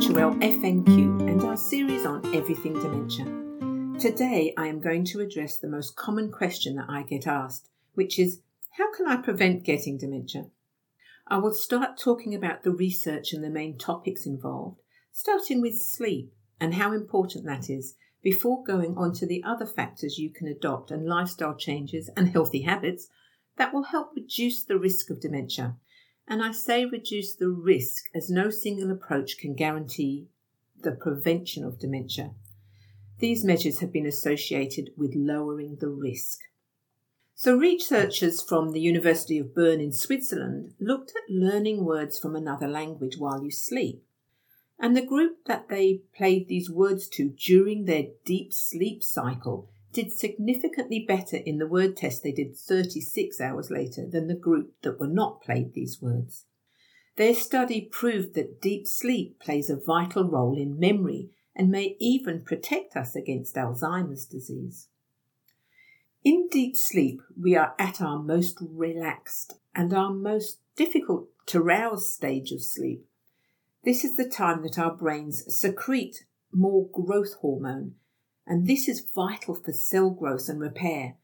Dementia Well FNQ and our series on everything dementia. Today I am going to address the most common question that I get asked, which is how can I prevent getting dementia? I will start talking about the research and the main topics involved, starting with sleep and how important that is, before going on to the other factors you can adopt and lifestyle changes and healthy habits that will help reduce the risk of dementia and I say reduce the risk as no single approach can guarantee the prevention of dementia. These measures have been associated with lowering the risk. So, researchers from the University of Bern in Switzerland looked at learning words from another language while you sleep. And the group that they played these words to during their deep sleep cycle did significantly better in the word test they did 36 hours later than the group that were not played these words. Their study proved that deep sleep plays a vital role in memory and may even protect us against Alzheimer's disease. In deep sleep, we are at our most relaxed and our most difficult to rouse stage of sleep. This is the time that our brains secrete more growth hormone and this is vital for cell growth and repair.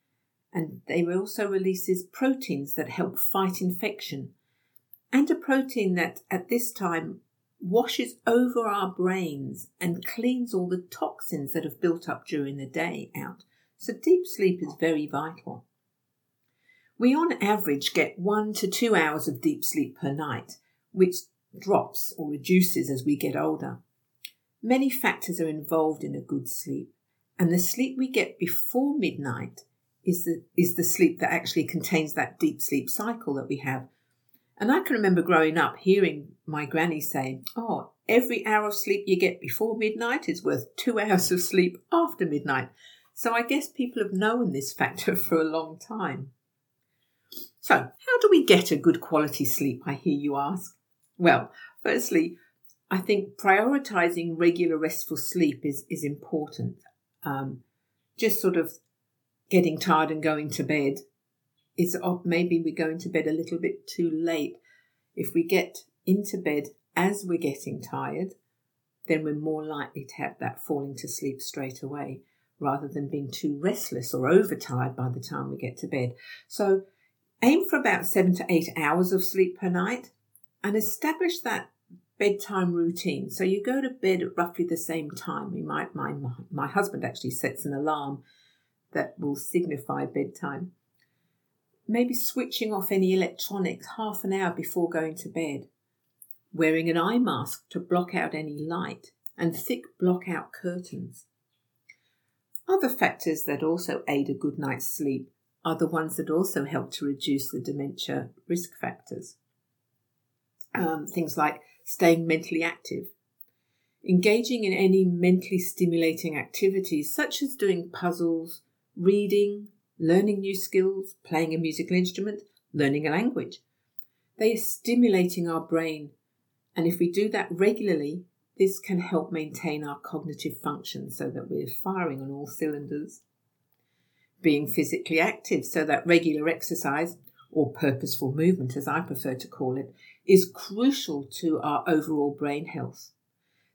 And they also releases proteins that help fight infection, and a protein that at this time washes over our brains and cleans all the toxins that have built up during the day out. So deep sleep is very vital. We on average get one to two hours of deep sleep per night, which drops or reduces as we get older. Many factors are involved in a good sleep. And the sleep we get before midnight is the, is the sleep that actually contains that deep sleep cycle that we have. And I can remember growing up hearing my granny say, Oh, every hour of sleep you get before midnight is worth two hours of sleep after midnight. So I guess people have known this factor for a long time. So, how do we get a good quality sleep? I hear you ask. Well, firstly, I think prioritizing regular restful sleep is, is important um, just sort of getting tired and going to bed. It's maybe we're going to bed a little bit too late. If we get into bed as we're getting tired, then we're more likely to have that falling to sleep straight away rather than being too restless or overtired by the time we get to bed. So aim for about seven to eight hours of sleep per night and establish that bedtime routine. So you go to bed at roughly the same time. We might, my, my husband actually sets an alarm that will signify bedtime. Maybe switching off any electronics half an hour before going to bed. Wearing an eye mask to block out any light and thick block out curtains. Other factors that also aid a good night's sleep are the ones that also help to reduce the dementia risk factors. Um, things like staying mentally active. Engaging in any mentally stimulating activities such as doing puzzles, reading, learning new skills, playing a musical instrument, learning a language. They are stimulating our brain, and if we do that regularly, this can help maintain our cognitive function so that we're firing on all cylinders. Being physically active, so that regular exercise, or purposeful movement as I prefer to call it, is crucial to our overall brain health.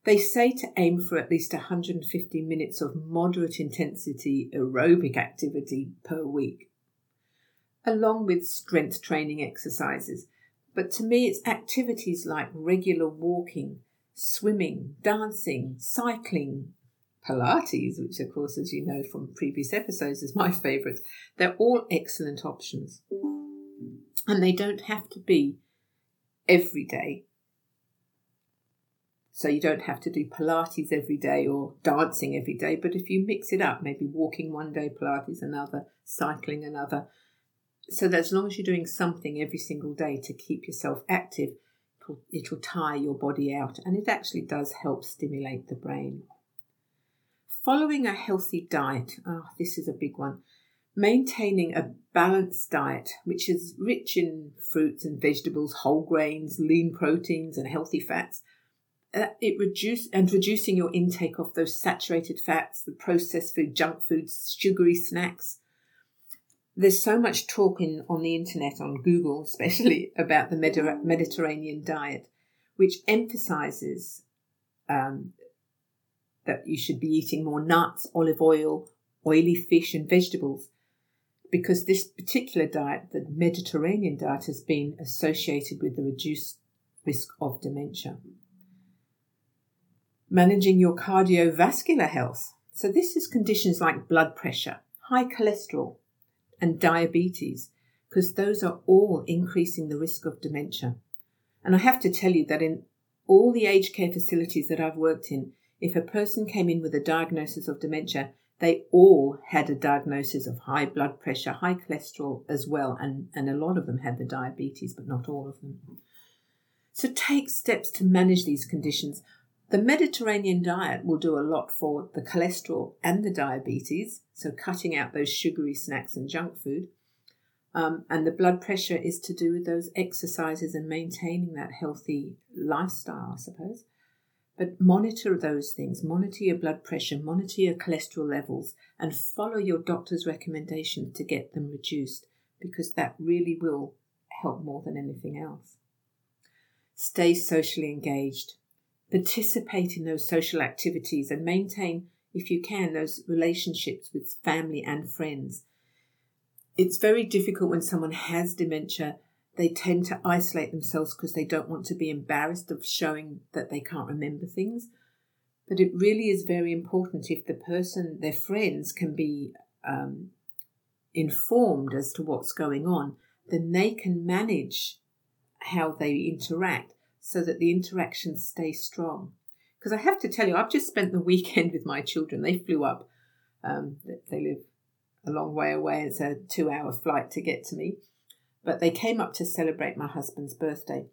They say to aim for at least 150 minutes of moderate intensity aerobic activity per week, along with strength training exercises. But to me, it's activities like regular walking, swimming, dancing, cycling, Pilates, which, of course, as you know from previous episodes, is my favourite. They're all excellent options. And they don't have to be every day. So you don't have to do Pilates every day or dancing every day, but if you mix it up, maybe walking one day, Pilates another, cycling another, so that as long as you're doing something every single day to keep yourself active, it'll, tire your body out and it actually does help stimulate the brain. Following a healthy diet, oh, this is a big one maintaining a balanced diet, which is rich in fruits and vegetables, whole grains, lean proteins, and healthy fats. Uh, it reduce and reducing your intake of those saturated fats, the processed food, junk foods, sugary snacks. There's so much talk in, on the internet, on Google especially, about the Mediterranean diet, which emphasizes um, that you should be eating more nuts, olive oil, oily fish, and vegetables because this particular diet, the Mediterranean diet, has been associated with the reduced risk of dementia. Managing your cardiovascular health. So, this is conditions like blood pressure, high cholesterol, and diabetes, because those are all increasing the risk of dementia. And I have to tell you that in all the aged care facilities that I've worked in, if a person came in with a diagnosis of dementia, they all had a diagnosis of high blood pressure, high cholesterol as well, and, and a lot of them had the diabetes, but not all of them. So take steps to manage these conditions. The Mediterranean diet will do a lot for the cholesterol and the diabetes, so cutting out those sugary snacks and junk food. Um, and the blood pressure is to do with those exercises and maintaining that healthy lifestyle, I suppose. But monitor those things, monitor your blood pressure, monitor your cholesterol levels, and follow your doctor's recommendation to get them reduced because that really will help more than anything else. Stay socially engaged, participate in those social activities, and maintain, if you can, those relationships with family and friends. It's very difficult when someone has dementia they tend to isolate themselves because they don't want to be embarrassed of showing that they can't remember things. But it really is very important if the person, their friends, can be um, informed as to what's going on, then they can manage how they interact so that the interactions stay strong. Because I have to tell you, I've just spent the weekend with my children. They flew up, um, they live a long way away. It's a two hour flight to get to me but they came up to celebrate my husband's birthday.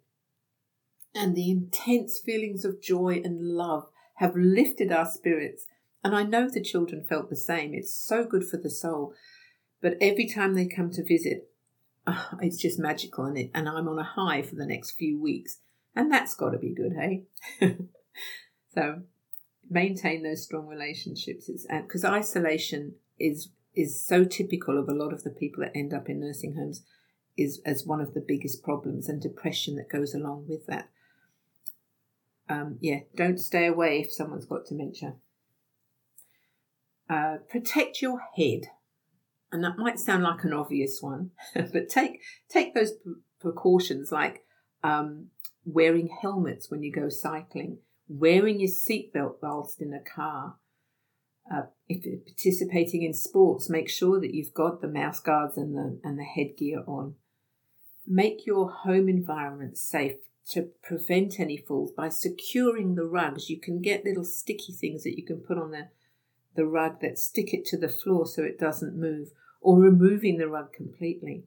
And the intense feelings of joy and love have lifted our spirits. And I know the children felt the same. It's so good for the soul. But every time they come to visit, oh, it's just magical, and it, and I'm on a high for the next few weeks, and that's got to be good, hey. so maintain those strong relationships. because isolation is is so typical of a lot of the people that end up in nursing homes is as one of the biggest problems and depression that goes along with that. Um, yeah, don't stay away if someone's got dementia. Uh, protect your head, and that might sound like an obvious one, but take take those precautions like um, wearing helmets when you go cycling, wearing your seatbelt whilst in a car. Uh, if you're participating in sports, make sure that you've got the mouth guards and the and the headgear on. Make your home environment safe to prevent any falls by securing the rugs. You can get little sticky things that you can put on the, the rug that stick it to the floor so it doesn't move, or removing the rug completely.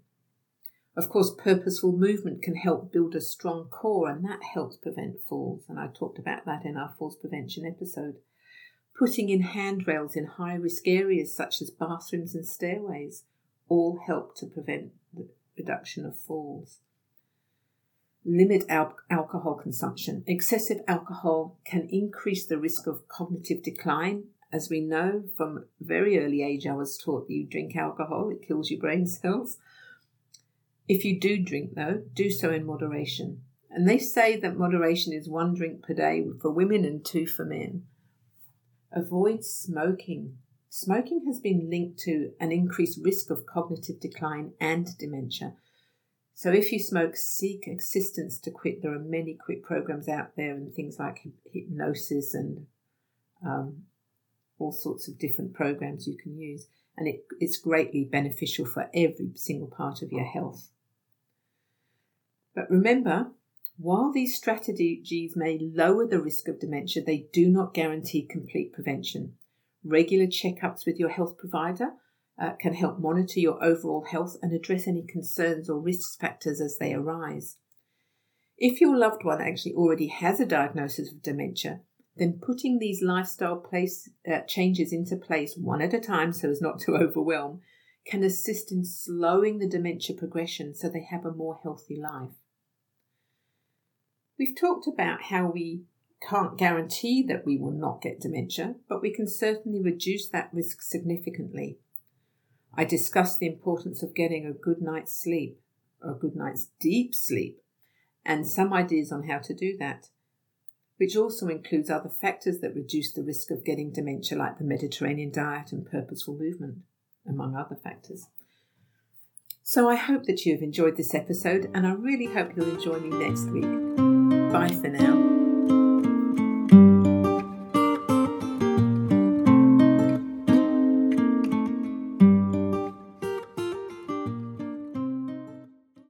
Of course, purposeful movement can help build a strong core, and that helps prevent falls. And I talked about that in our falls prevention episode. Putting in handrails in high risk areas such as bathrooms and stairways all help to prevent reduction of falls. Limit al- alcohol consumption. Excessive alcohol can increase the risk of cognitive decline. As we know from very early age, I was taught you drink alcohol, it kills your brain cells. If you do drink, though, do so in moderation. And they say that moderation is one drink per day for women and two for men. Avoid smoking. Smoking has been linked to an increased risk of cognitive decline and dementia. So, if you smoke, seek assistance to quit. There are many quit programs out there, and things like hypnosis and um, all sorts of different programs you can use. And it, it's greatly beneficial for every single part of your health. But remember, while these strategies may lower the risk of dementia, they do not guarantee complete prevention. Regular checkups with your health provider uh, can help monitor your overall health and address any concerns or risk factors as they arise. If your loved one actually already has a diagnosis of dementia, then putting these lifestyle place, uh, changes into place one at a time so as not to overwhelm can assist in slowing the dementia progression so they have a more healthy life. We've talked about how we can't guarantee that we will not get dementia, but we can certainly reduce that risk significantly. I discussed the importance of getting a good night's sleep, a good night's deep sleep, and some ideas on how to do that. which also includes other factors that reduce the risk of getting dementia, like the Mediterranean diet and purposeful movement, among other factors. So I hope that you have enjoyed this episode, and I really hope you'll enjoy me next week. Bye for now.